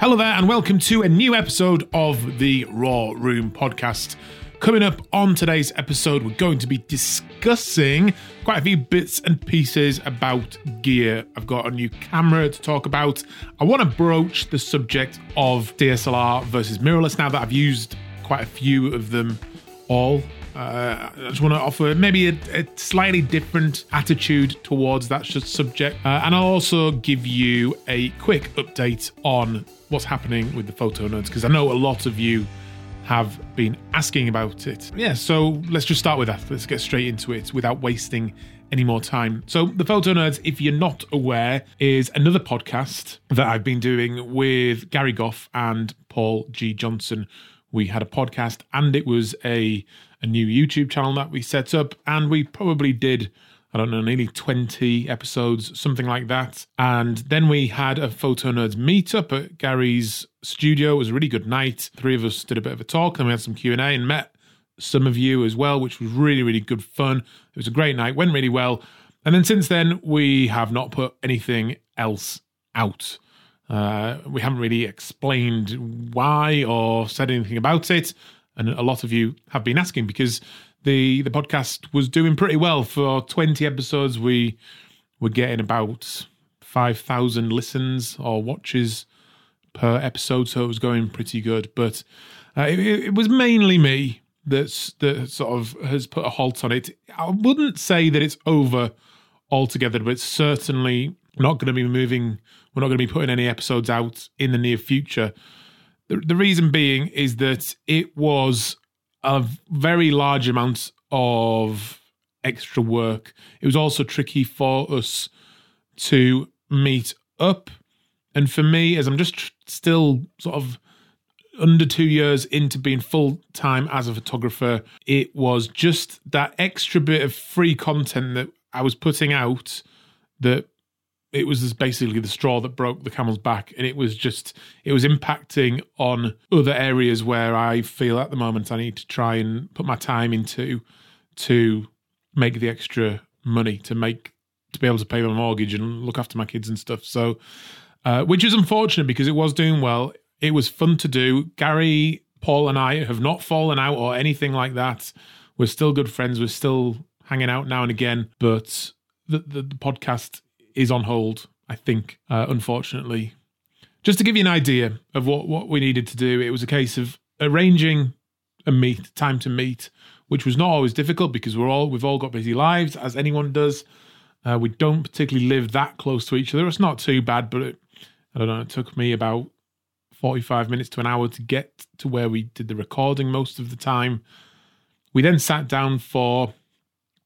Hello there, and welcome to a new episode of the Raw Room podcast. Coming up on today's episode, we're going to be discussing quite a few bits and pieces about gear. I've got a new camera to talk about. I want to broach the subject of DSLR versus mirrorless now that I've used quite a few of them all. Uh, I just want to offer maybe a, a, slightly different attitude towards that subject. Uh, and I'll also give you a quick update on what's happening with the photo nerds because I know a lot of you have been asking about it. Yeah, so let's just start with that. Let's get straight into it without wasting any more time. So, the Photo Nerds, if you're not aware, is another podcast that I've been doing with Gary Gough and Paul G. Johnson. We had a podcast and it was a, a new YouTube channel that we set up, and we probably did I don't know, nearly 20 episodes, something like that. And then we had a Photo Nerds meetup at Gary's studio. It was a really good night. Three of us did a bit of a talk, and we had some Q&A and met some of you as well, which was really, really good fun. It was a great night, went really well. And then since then, we have not put anything else out. Uh, we haven't really explained why or said anything about it. And a lot of you have been asking because the the podcast was doing pretty well for 20 episodes. We were getting about 5,000 listens or watches per episode, so it was going pretty good. But uh, it, it, was mainly me that's that sort of has put a halt on it. I wouldn't say that it's over altogether, but it's certainly not going to be moving. We're not going to be putting any episodes out in the near future. The, the reason being is that it was a very large amount of extra work. It was also tricky for us to meet up. And for me, as I'm just tr- still sort of under two years into being full time as a photographer, it was just that extra bit of free content that I was putting out that it was basically the straw that broke the camel's back and it was just it was impacting on other areas where i feel at the moment i need to try and put my time into to make the extra money to make to be able to pay my mortgage and look after my kids and stuff. So uh, which is unfortunate because it was doing well. It was fun to do. Gary paul and i have not fallen out or anything like that. We're still good friends. We're still hanging out now and again but the, the, the podcast is on hold, I think, uh, unfortunately. Just to give you an idea of what, what we needed to do, it was a case of arranging a meet, time to meet, which was not always difficult because we're all we've all got busy lives, as anyone does. Uh, we don't particularly live that close to each other. It's not too bad, but it, I don't know. It took me about forty-five minutes to an hour to get to where we did the recording most of the time. We then sat down for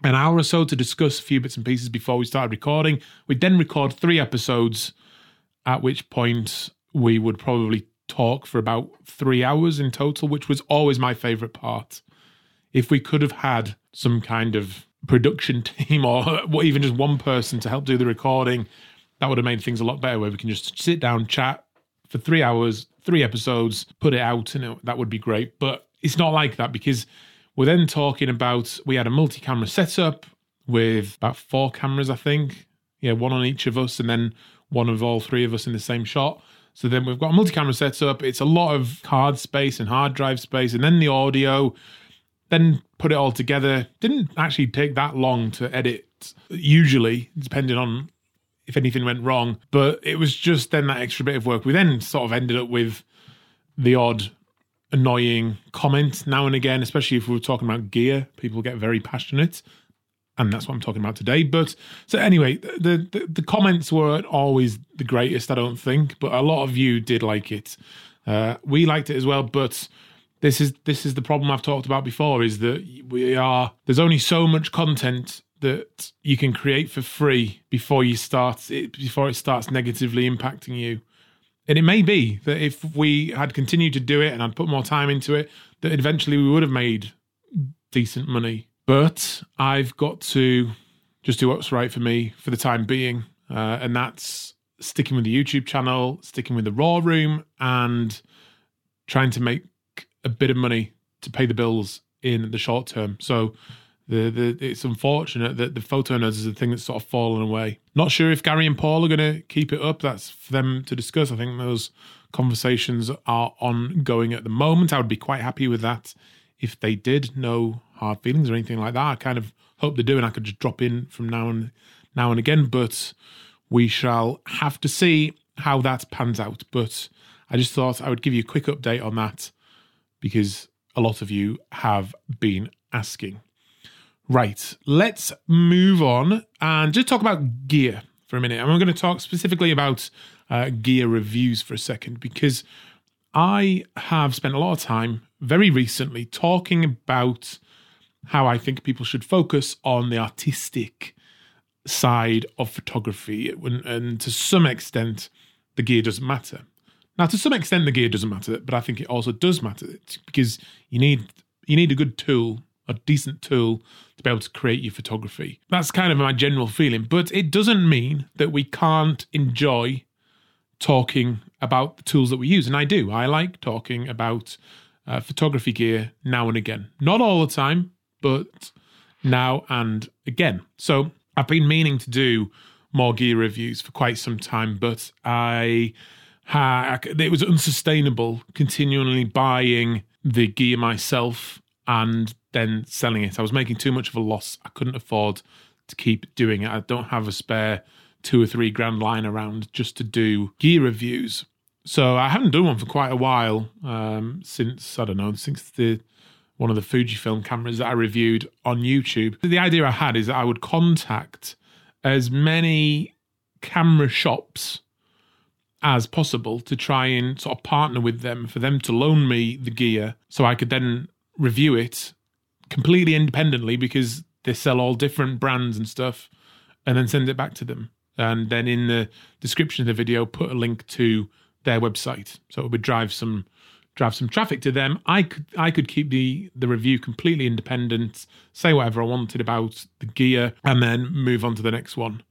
an hour or so to discuss a few bits and pieces before we started recording. We'd then record three episodes, at which point we would probably talk for about three hours in total, which was always my favorite part. If we could have had some kind of production team or even just one person to help do the recording, that would have made things a lot better where we can just sit down, chat for three hours, three episodes, put it out, and it, that would be great. But it's not like that because we're then talking about we had a multi camera setup with about four cameras, I think. Yeah, one on each of us, and then one of all three of us in the same shot. So then we've got a multi camera setup. It's a lot of card space and hard drive space, and then the audio. Then put it all together. Didn't actually take that long to edit, usually, depending on if anything went wrong. But it was just then that extra bit of work. We then sort of ended up with the odd annoying comment now and again, especially if we are talking about gear. People get very passionate, and that's what I'm talking about today. But so anyway, the the, the comments weren't always the greatest, I don't think, but a lot of you did like it. Uh, we liked it as well, but this is this is the problem I've talked about before: is that we are there's only so much content that you can create for free before you start it before it starts negatively impacting you. And it may be that if we had continued to do it and I'd put more time into it, that eventually we would have made decent money. But I've got to just do what's right for me for the time being. Uh, and that's sticking with the YouTube channel, sticking with the Raw Room, and trying to make a bit of money to pay the bills in the short term. So the, the it's unfortunate that the photo nerds is the thing that's sort of fallen away. Not sure if Gary and Paul are going to keep it up. That's for them to discuss. I think those conversations are ongoing at the moment. I would be quite happy with that if they did. No hard feelings or anything like that. I kind of hope they do, and I could just drop in from now and now and again. But we shall have to see how that pans out. But I just thought I would give you a quick update on that because a lot of you have been asking. Right, let's move on and just talk about gear for a minute. And I'm going to talk specifically about uh, gear reviews for a second because I have spent a lot of time very recently talking about how I think people should focus on the artistic side of photography. And, and to some extent, the gear doesn't matter. Now, to some extent, the gear doesn't matter, but I think it also does matter because you need you need a good tool a decent tool to be able to create your photography. That's kind of my general feeling, but it doesn't mean that we can't enjoy talking about the tools that we use. And I do. I like talking about uh, photography gear now and again. Not all the time, but now and again. So I've been meaning to do more gear reviews for quite some time, but I it was unsustainable continually buying the gear myself and then selling it. I was making too much of a loss. I couldn't afford to keep doing it. I don't have a spare two or three grand lying around just to do gear reviews. So I haven't done one for quite a while um, since I don't know since the one of the Fujifilm cameras that I reviewed on YouTube. The idea I had is that I would contact as many camera shops as possible to try and sort of partner with them for them to loan me the gear so I could then review it completely independently because they sell all different brands and stuff and then send it back to them. And then in the description of the video, put a link to their website. So it would drive some drive some traffic to them. I could I could keep the the review completely independent, say whatever I wanted about the gear, and then move on to the next one.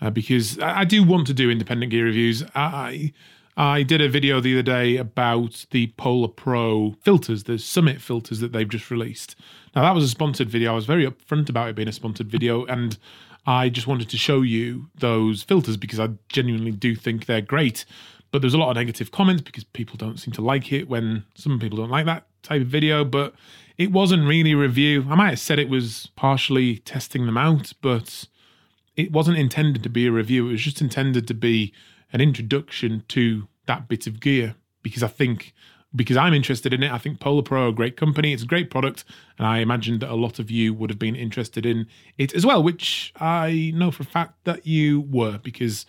Uh, because I, I, do want to do independent gear reviews. I I did a video the other day about the Polar Pro filters, the Summit filters that they've just released. Now, that was a sponsored video. I was very upfront about it being a sponsored video, and I just wanted to show you those filters because I genuinely do think they're great. But there's a lot of negative comments because people don't seem to like it when some people don't like that type of video. But it wasn't really a review. I might have said it was partially testing them out, but it wasn't intended to be a review. It was just intended to be an introduction to that bit of gear because I think because I'm interested in it. I think Polar Pro are a great company. It's a great product, and I imagine that a lot of you would have been interested in it as well, which I know for a fact that you were because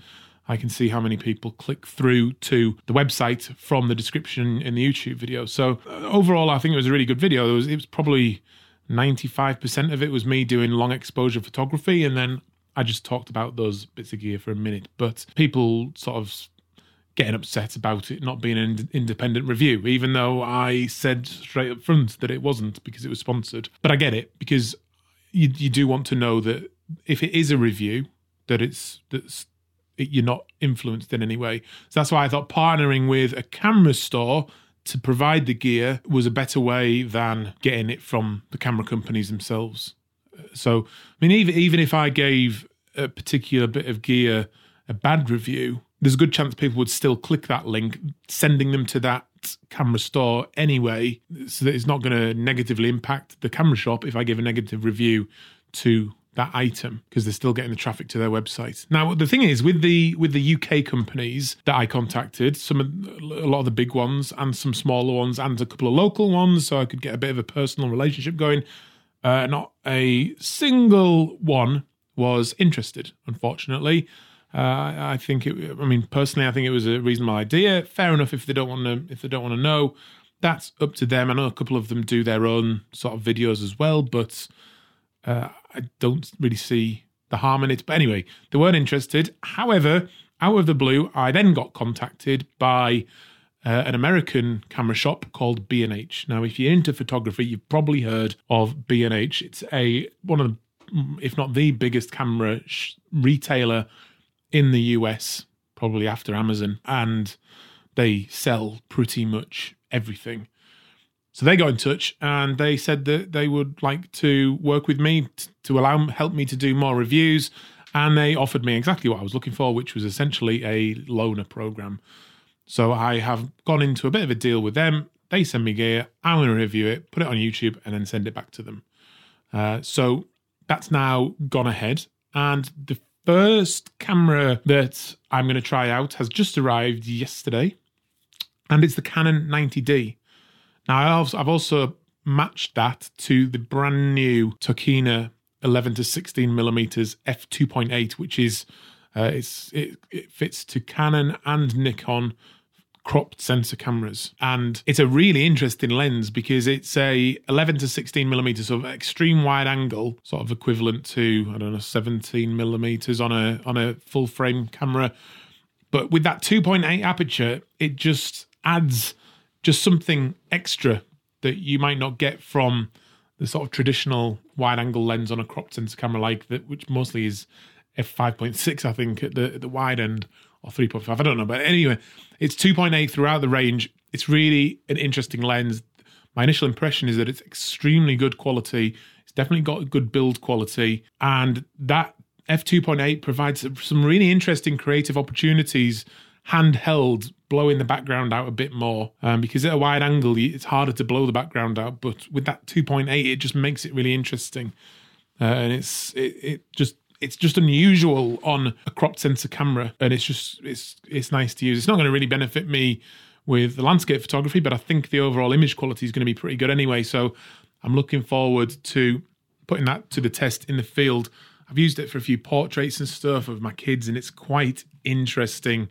I can see how many people click through to the website from the description in the YouTube video. So uh, overall, I think it was a really good video. It was, it was probably 95% of it was me doing long exposure photography, and then I just talked about those bits of gear for a minute, but people sort of getting upset about it not being an independent review, even though I said straight up front that it wasn't because it was sponsored. But I get it because you, you do want to know that if it is a review, that it's that's it, you're not influenced in any way. So that's why I thought partnering with a camera store to provide the gear was a better way than getting it from the camera companies themselves. So, I mean, even even if I gave a particular bit of gear a bad review, there's a good chance people would still click that link, sending them to that camera store anyway. So that it's not going to negatively impact the camera shop if I give a negative review to that item because they're still getting the traffic to their website. Now, the thing is with the with the UK companies that I contacted, some of, a lot of the big ones and some smaller ones and a couple of local ones, so I could get a bit of a personal relationship going. Uh, not a single one was interested, unfortunately. Uh, I think it. I mean, personally, I think it was a reasonable idea. Fair enough if they don't want to. If they don't want to know, that's up to them. I know a couple of them do their own sort of videos as well, but uh, I don't really see the harm in it. But anyway, they weren't interested. However, out of the blue, I then got contacted by uh, an American camera shop called B&H. Now, if you're into photography, you've probably heard of B&H. It's a one of the, if not the biggest camera sh- retailer in the US, probably after Amazon, and they sell pretty much everything. So they got in touch and they said that they would like to work with me t- to allow help me to do more reviews. And they offered me exactly what I was looking for, which was essentially a loaner program. So I have gone into a bit of a deal with them. They send me gear, I'm going to review it, put it on YouTube, and then send it back to them. Uh, so that's now gone ahead. And the first camera that I'm going to try out has just arrived yesterday, and it's the Canon 90D. Now, I've also matched that to the brand new Tokina 11 to 16 millimeters f 2.8, which is uh, it's it, it fits to Canon and Nikon cropped sensor cameras. And it's a really interesting lens because it's a 11 to 16 millimeters of extreme wide angle sort of equivalent to i don't know 17 millimeters on a on a full frame camera. But with that 2.8 aperture it just adds just something extra that you might not get from the sort of traditional wide angle lens on a cropped sensor camera like that which mostly is f5.6 i think at the, at the wide end or 3.5 i don't know but anyway it's 2.8 throughout the range. It's really an interesting lens. My initial impression is that it's extremely good quality. It's definitely got a good build quality. And that f2.8 provides some really interesting creative opportunities handheld blowing the background out a bit more um, because at a wide angle it's harder to blow the background out but with that 2.8 it just makes it really interesting uh, and it's it, it just it's just unusual on a cropped sensor camera, and it's just it's it's nice to use. It's not going to really benefit me with the landscape photography, but I think the overall image quality is going to be pretty good anyway. So I'm looking forward to putting that to the test in the field. I've used it for a few portraits and stuff of my kids, and it's quite interesting.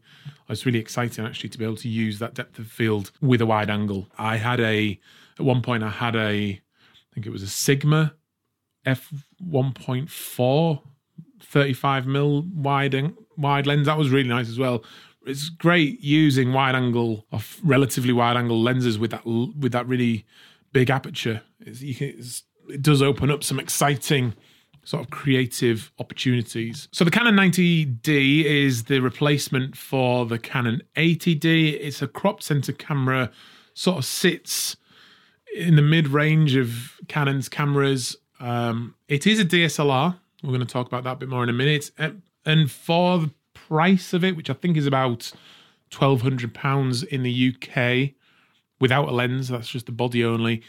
It's really exciting actually to be able to use that depth of field with a wide angle. I had a at one point I had a I think it was a Sigma f 1.4 35 mil wide wide lens. That was really nice as well. It's great using wide angle of relatively wide angle lenses with that with that really big aperture. Can, it does open up some exciting sort of creative opportunities. So the Canon 90D is the replacement for the Canon 80D. It's a crop sensor camera, sort of sits in the mid range of Canon's cameras. Um, it is a DSLR, we're going to talk about that a bit more in a minute. And for the price of it, which I think is about twelve hundred pounds in the UK, without a lens, that's just the body only.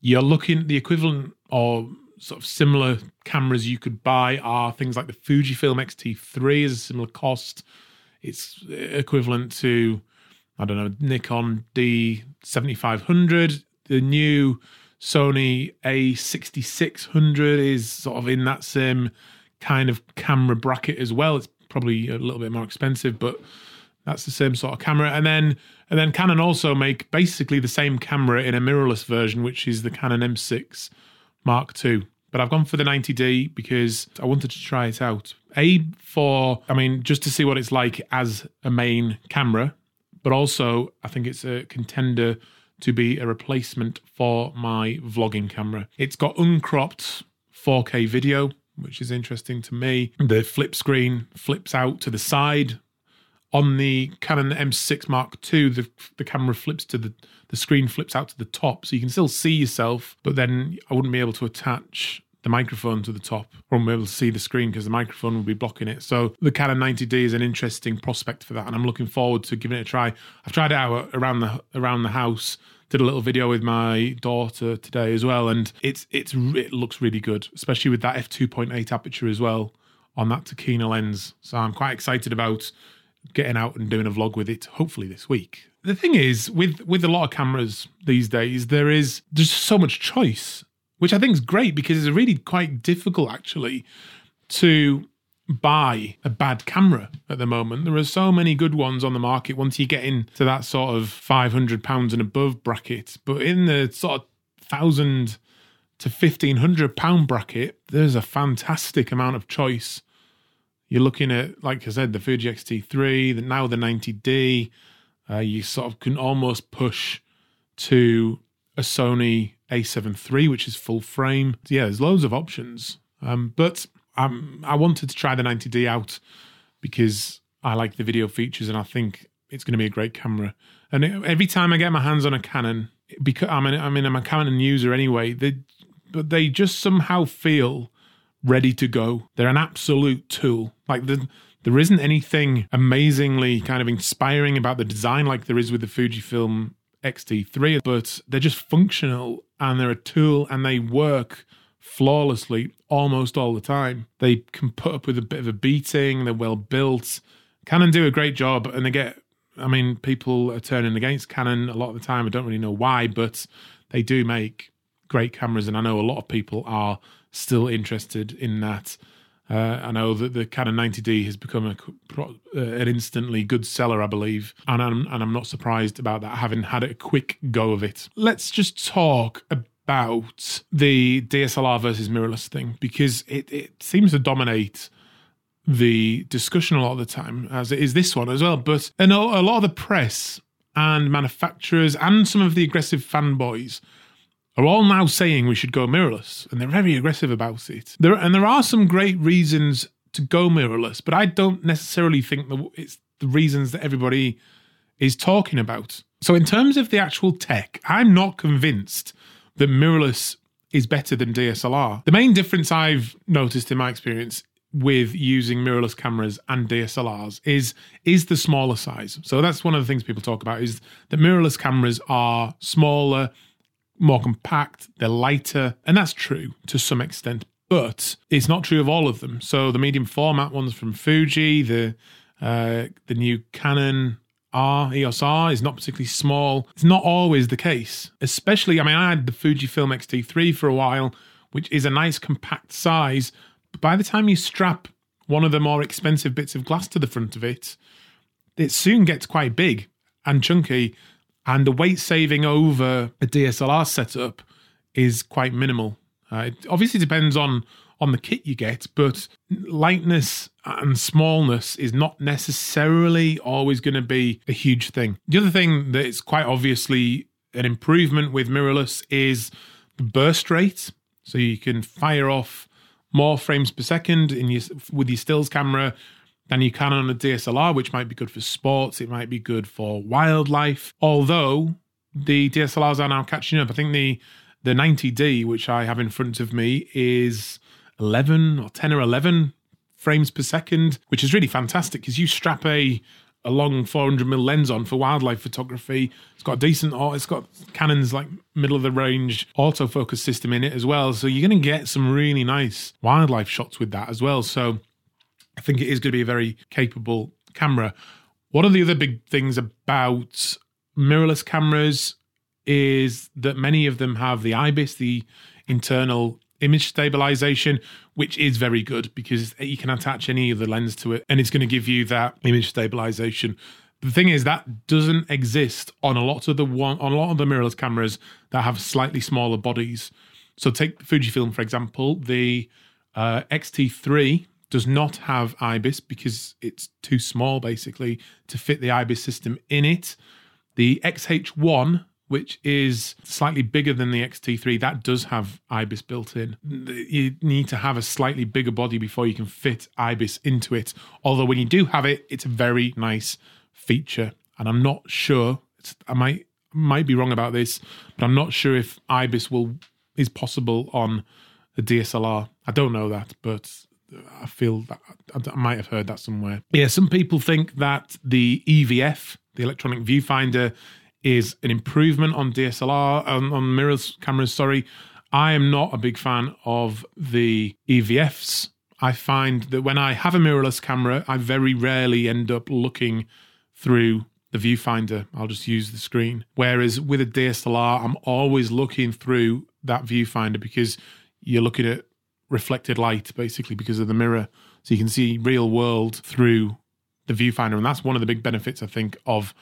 You're looking the equivalent or sort of similar cameras you could buy are things like the Fujifilm X-T3 is a similar cost. It's equivalent to I don't know Nikon D7500. The new Sony A6600 is sort of in that same kind of camera bracket as well. It's probably a little bit more expensive, but that's the same sort of camera. And then and then Canon also make basically the same camera in a mirrorless version, which is the Canon M6 Mark II. But I've gone for the 90D because I wanted to try it out. A for I mean just to see what it's like as a main camera, but also I think it's a contender to be a replacement for my vlogging camera. It's got uncropped 4K video, which is interesting to me. The flip screen flips out to the side. On the Canon M6 Mark II, the, the camera flips to the the screen flips out to the top, so you can still see yourself, but then I wouldn't be able to attach the microphone to the top. I won't be able to see the screen because the microphone will be blocking it. So the Canon 90D is an interesting prospect for that, and I'm looking forward to giving it a try. I've tried it out around the around the house. Did a little video with my daughter today as well, and it's it's it looks really good, especially with that f 2.8 aperture as well on that Tokina lens. So I'm quite excited about getting out and doing a vlog with it hopefully this week. The thing is with with a lot of cameras these days there is there's so much choice which I think is great because it's really quite difficult actually to buy a bad camera at the moment. There are so many good ones on the market once you get into that sort of £500 and above bracket. But in the sort of thousand to fifteen hundred pound bracket, there's a fantastic amount of choice. You're looking at, like I said, the Fuji X-T3, the, now the 90D. Uh, you sort of can almost push to a Sony a7 III, which is full frame. Yeah, there's loads of options. Um, but um, I wanted to try the 90D out because I like the video features and I think it's going to be a great camera. And every time I get my hands on a Canon, because I mean, I mean, I'm a Canon user anyway. They, but they just somehow feel ready to go. They're an absolute tool. Like the, there isn't anything amazingly kind of inspiring about the design like there is with the Fujifilm X-T3, but they're just functional and they're a tool and they work flawlessly almost all the time. They can put up with a bit of a beating, they're well built. Canon do a great job and they get I mean, people are turning against Canon a lot of the time. I don't really know why, but they do make great cameras, and I know a lot of people are still interested in that. Uh, I know that the Canon 90D has become a, uh, an instantly good seller, I believe, and I'm, and I'm not surprised about that, having had a quick go of it. Let's just talk about the DSLR versus mirrorless thing because it, it seems to dominate the discussion a lot of the time, as it is this one as well. But a lot of the press and manufacturers and some of the aggressive fanboys are all now saying we should go mirrorless, and they're very aggressive about it. There and there are some great reasons to go mirrorless, but I don't necessarily think that it's the reasons that everybody is talking about. So, in terms of the actual tech, I'm not convinced that mirrorless is better than DSLR. The main difference I've noticed in my experience with using mirrorless cameras and DSLRs is is the smaller size. So that's one of the things people talk about is that mirrorless cameras are smaller, more compact, they're lighter, and that's true to some extent. But it's not true of all of them. So the medium format ones from Fuji, the uh, the new Canon R EOS R is not particularly small. It's not always the case. Especially, I mean, I had the Fujifilm X-T3 for a while, which is a nice compact size, but by the time you strap one of the more expensive bits of glass to the front of it, it soon gets quite big and chunky, and the weight saving over a DSLR setup is quite minimal. Uh, it obviously depends on on the kit you get, but lightness and smallness is not necessarily always going to be a huge thing. The other thing that is quite obviously an improvement with mirrorless is the burst rate. So you can fire off more frames per second in your with your stills camera than you can on a DSLR, which might be good for sports. It might be good for wildlife. Although the DSLRs are now catching up. I think the the 90D, which I have in front of me, is 11 or 10 or 11 frames per second, which is really fantastic because you strap a a long 400 mm lens on for wildlife photography. It's got a decent, it's got Canon's like middle of the range autofocus system in it as well. So you're going to get some really nice wildlife shots with that as well. So I think it is going to be a very capable camera. One of the other big things about mirrorless cameras is that many of them have the IBIS, the internal image stabilization, which is very good because you can attach any other lens to it and it's going to give you that image stabilization. The thing is that doesn't exist on a lot of the one on a lot of the mirrorless cameras that have slightly smaller bodies. So take Fujifilm for example, the uh, X-T3 does not have IBIS because it's too small basically to fit the IBIS system in it. The XH1 which is slightly bigger than the X-T3, that does have IBIS built in. You need to have a slightly bigger body before you can fit IBIS into it. Although when you do have it, it's a very nice feature. And I'm not sure, I might might be wrong about this, but I'm not sure if IBIS will is possible on the DSLR. I don't know that, but I feel that I might have heard that somewhere. Yeah, some people think that the EVF, the electronic viewfinder, is an improvement on DSLR on, on mirrors cameras. Sorry, I am not a big fan of the EVFs. I find that when I have a mirrorless camera, I very rarely end up looking through the viewfinder. I'll just use the screen. Whereas with a DSLR, I'm always looking through that viewfinder because you're looking at reflected light basically because of the mirror. So you can see real world through the viewfinder. And that's one of the big benefits, I think, of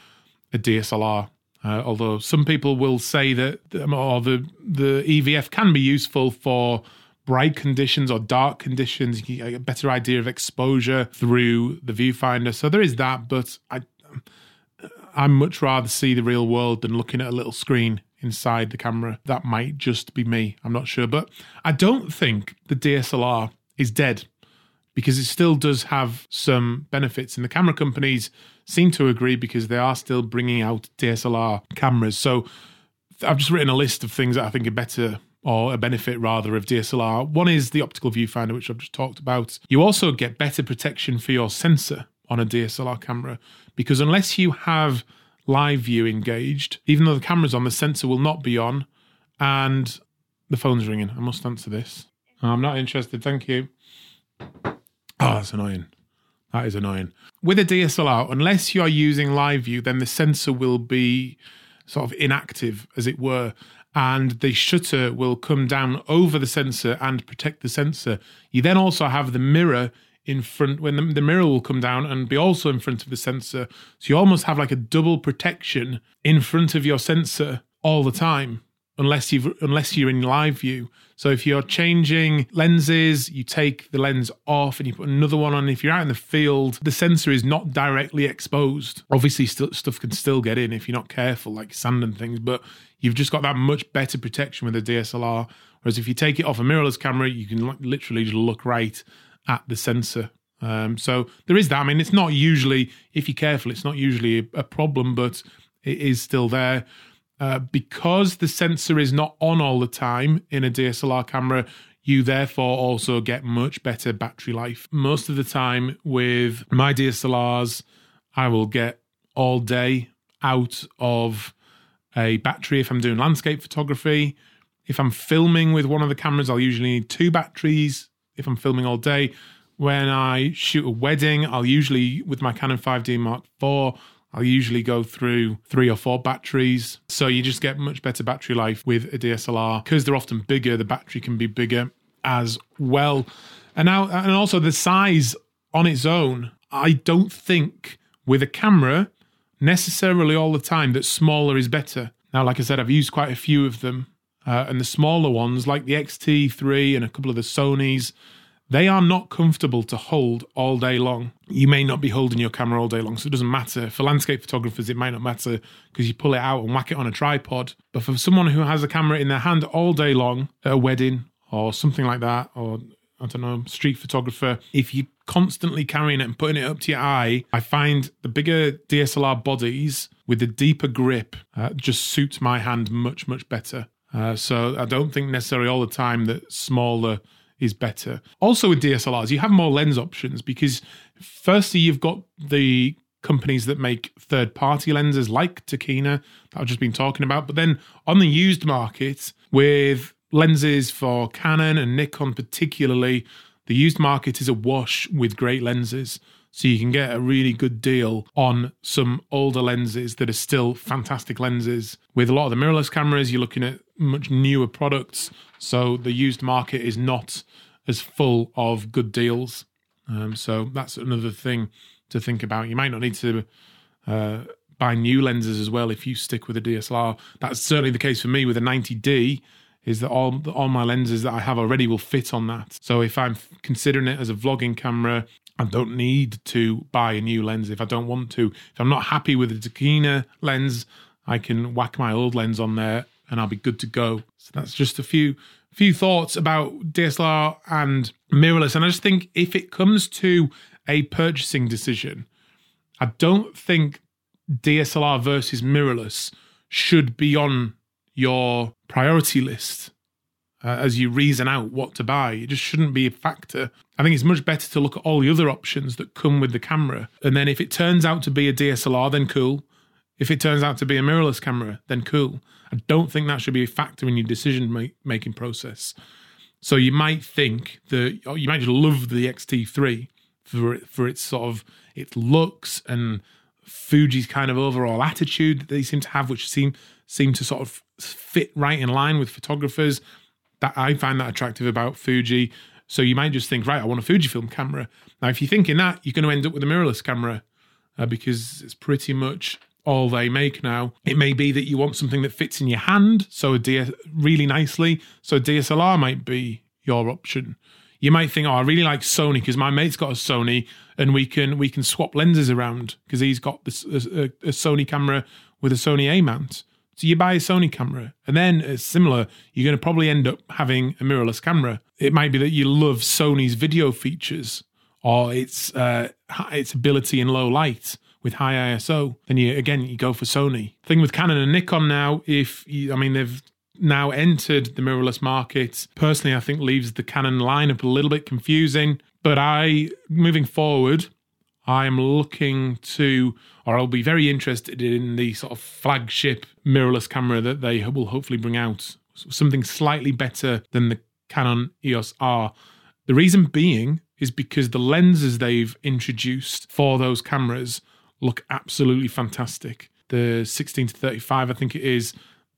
a DSLR. Uh, although some people will say that or the the EVF can be useful for bright conditions or dark conditions. You get a better idea of exposure through the viewfinder. So there is that, but I I much rather see the real world than looking at a little screen inside the camera. That might just be me. I'm not sure, but I don't think the DSLR is dead because it still does have some benefits, and the camera companies seem to agree because they are still bringing out DSLR cameras. So I've just written a list of things that I think are better or a benefit rather of DSLR. One is the optical viewfinder, which I've just talked about. You also get better protection for your sensor on a DSLR camera because unless you have live view engaged, even though the camera's on, the sensor will not be on. And the phone's ringing. I must answer this. I'm not interested. Thank you. Oh, that's annoying. That is annoying. With a DSLR, unless you are using live view, then the sensor will be sort of inactive, as it were, and the shutter will come down over the sensor and protect the sensor. You then also have the mirror in front when the, the, mirror will come down and be also in front of the sensor. So you almost have like a double protection in front of your sensor all the time unless you unless you're in live view. So if you're changing lenses, you take the lens off and you put another one on. If you're out in the field, the sensor is not directly exposed. Obviously, st- stuff can still get in if you're not careful, like sand and things. But you've just got that much better protection with a DSLR. Whereas if you take it off a mirrorless camera, you can literally just look right at the sensor. Um, so there is that. I mean, it's not usually, if you're careful, it's not usually a, a problem, but it is still there. Uh, because the sensor is not on all the time in a DSLR camera, you therefore also get much better battery life. Most of the time with my DSLRs, I will get all day out of a battery if I'm doing landscape photography. If I'm filming with one of the cameras, I'll usually need two batteries if I'm filming all day. When I shoot a wedding, I'll usually, with my Canon 5D Mark IV, I'll usually go through three or four batteries. So you just get much better battery life with a DSLR. Because they're often bigger, the battery can be bigger as well. And now and also the size on its own, I don't think with a camera necessarily all the time that smaller is better. Now, like I said, I've used quite a few of them. Uh, and the smaller ones, like the X-T3 and a couple of the Sonys, they are not comfortable to hold all day long. You may not be holding your camera all day long, so it doesn't matter. For landscape photographers, it might not matter because you pull it out and whack it on a tripod. But for someone who has a camera in their hand all day long at a wedding or something like that, or I don't know, street photographer, if you're constantly carrying it and putting it up to your eye, I find the bigger DSLR bodies with the deeper grip uh, just suits my hand much, much better. Uh, so I don't think necessarily all the time that smaller is better. Also, with DSLRs, you have more lens options because, firstly, you've got the companies that make third party lenses like Tokina that I've just been talking about. But then on the used market, with lenses for Canon and Nikon, particularly, the used market is awash with great lenses. So you can get a really good deal on some older lenses that are still fantastic lenses. With a lot of the mirrorless cameras, you're looking at much newer products. So the used market is not as full of good deals. Um, so that's another thing to think about. You might not need to uh, buy new lenses as well if you stick with a DSLR. That's certainly the case for me with a 90D. Is that all all my lenses that I have already will fit on that? So if I'm considering it as a vlogging camera, I don't need to buy a new lens if I don't want to. If I'm not happy with the Tokina lens, I can whack my old lens on there and I'll be good to go. So that's just a few few thoughts about DSLR and mirrorless. And I just think if it comes to a purchasing decision, I don't think DSLR versus mirrorless should be on your priority list uh, as you reason out what to buy. It just shouldn't be a factor. I think it's much better to look at all the other options that come with the camera. And then if it turns out to be a DSLR, then cool. If it turns out to be a mirrorless camera, then cool. I don't think that should be a factor in your decision making process. So you might think that you might just love the X-T3 for for its sort of its looks and Fuji's kind of overall attitude that they seem to have, which seem seem to sort of fit right in line with photographers. That I find that attractive about Fuji. So you might just think, right, I want a Fujifilm camera. Now, if you're thinking that, you're going to end up with a mirrorless camera uh, because it's pretty much all they make now. It may be that you want something that fits in your hand, so a DS really nicely. So DSLR might be your option. You might think, oh, I really like Sony because my mate's got a Sony, and we can we can swap lenses around because he's got this a, a, Sony camera with a Sony A mount. So you buy a Sony camera, and then it's similar. You're going to probably end up having a mirrorless camera. It might be that you love Sony's video features or its uh, its ability in low light with high ISO, then you again you go for Sony. Thing with Canon and Nikon now, if you, I mean they've now entered the mirrorless market. Personally, I think leaves the Canon lineup a little bit confusing. But I, moving forward, I am looking to, or I'll be very interested in the sort of flagship mirrorless camera that they will hopefully bring out. Something slightly better than the Canon EOS R. The reason being is because the lenses they've introduced for those cameras look absolutely fantastic. The 16 to 35, I think it is,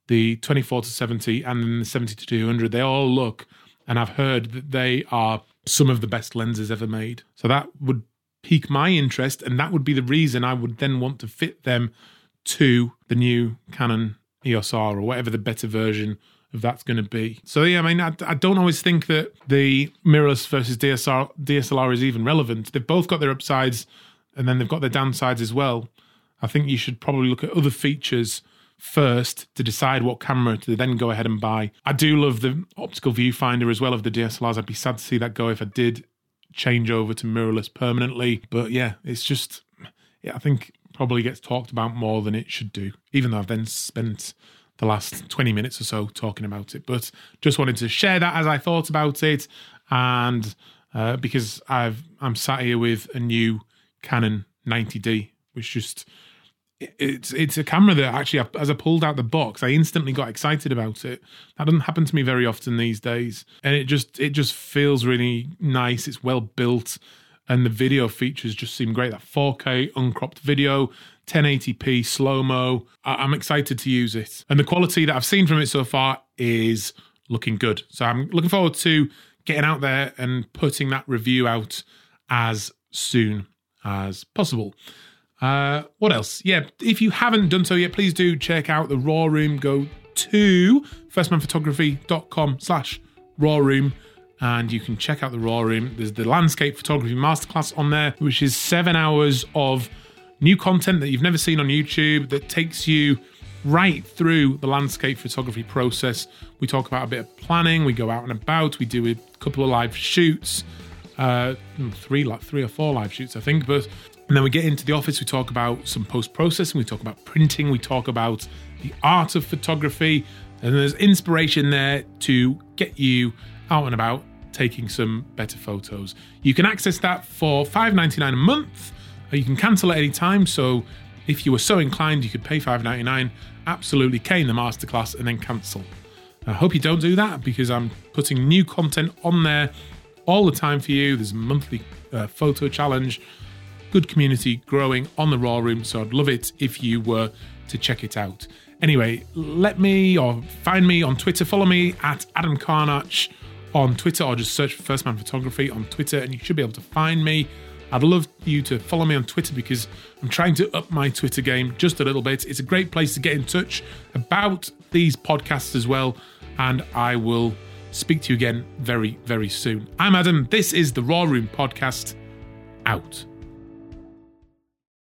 the 24 to 70, and then the 70 to 200, they all look, and I've heard that they are some of the best lenses ever made. So that would pique my interest, and that would be the reason I would then want to fit them to the new Canon EOS R or whatever the better version of that's going to be. So yeah, I mean, I, I, don't always think that the mirrorless versus DSLR, DSLR is even relevant. They've both got their upsides, and then they've got their downsides as well. I think you should probably look at other features first to decide what camera to then go ahead and buy. I do love the optical viewfinder as well of the DSLRs. I'd be sad to see that go if I did change over to mirrorless permanently. But yeah, it's just, yeah, I think probably gets talked about more than it should do, even though I've then spent the last 20 minutes or so talking about it. But just wanted to share that as I thought about it. And uh, because I've I'm sat here with a new Canon 90D, which just it's it's a camera that actually as I pulled out the box, I instantly got excited about it. That doesn't happen to me very often these days, and it just it just feels really nice. It's well built, and the video features just seem great. That 4K uncropped video, 1080p slow mo. I'm excited to use it, and the quality that I've seen from it so far is looking good. So I'm looking forward to getting out there and putting that review out as soon as possible. Uh, what else? Yeah, if you haven't done so yet, please do check out the Raw Room. Go to firstmanphotography.com slash raw room and you can check out the raw room there's the landscape photography masterclass on there which is seven hours of new content that you've never seen on youtube that takes you right through the landscape photography process we talk about a bit of planning we go out and about we do a couple of live shoots uh, three like three or four live shoots i think but and then we get into the office, we talk about some post processing, we talk about printing, we talk about the art of photography, and there's inspiration there to get you out and about taking some better photos. You can access that for $5.99 a month, you can cancel at any time. So if you were so inclined, you could pay $5.99, absolutely cane the masterclass, and then cancel. I hope you don't do that because I'm putting new content on there all the time for you. There's a monthly uh, photo challenge good community growing on the Raw Room. So I'd love it if you were to check it out. Anyway, let me or find me on Twitter. Follow me at Adam Karnacz on Twitter or just search for First Man Photography on Twitter and you should be able to find me. I'd love you to follow me on Twitter because I'm trying to up my Twitter game just a little bit. It's a great place to get in touch about these podcasts as well. And I will speak to you again very, very soon. I'm Adam. This is the Raw Room Podcast. Out.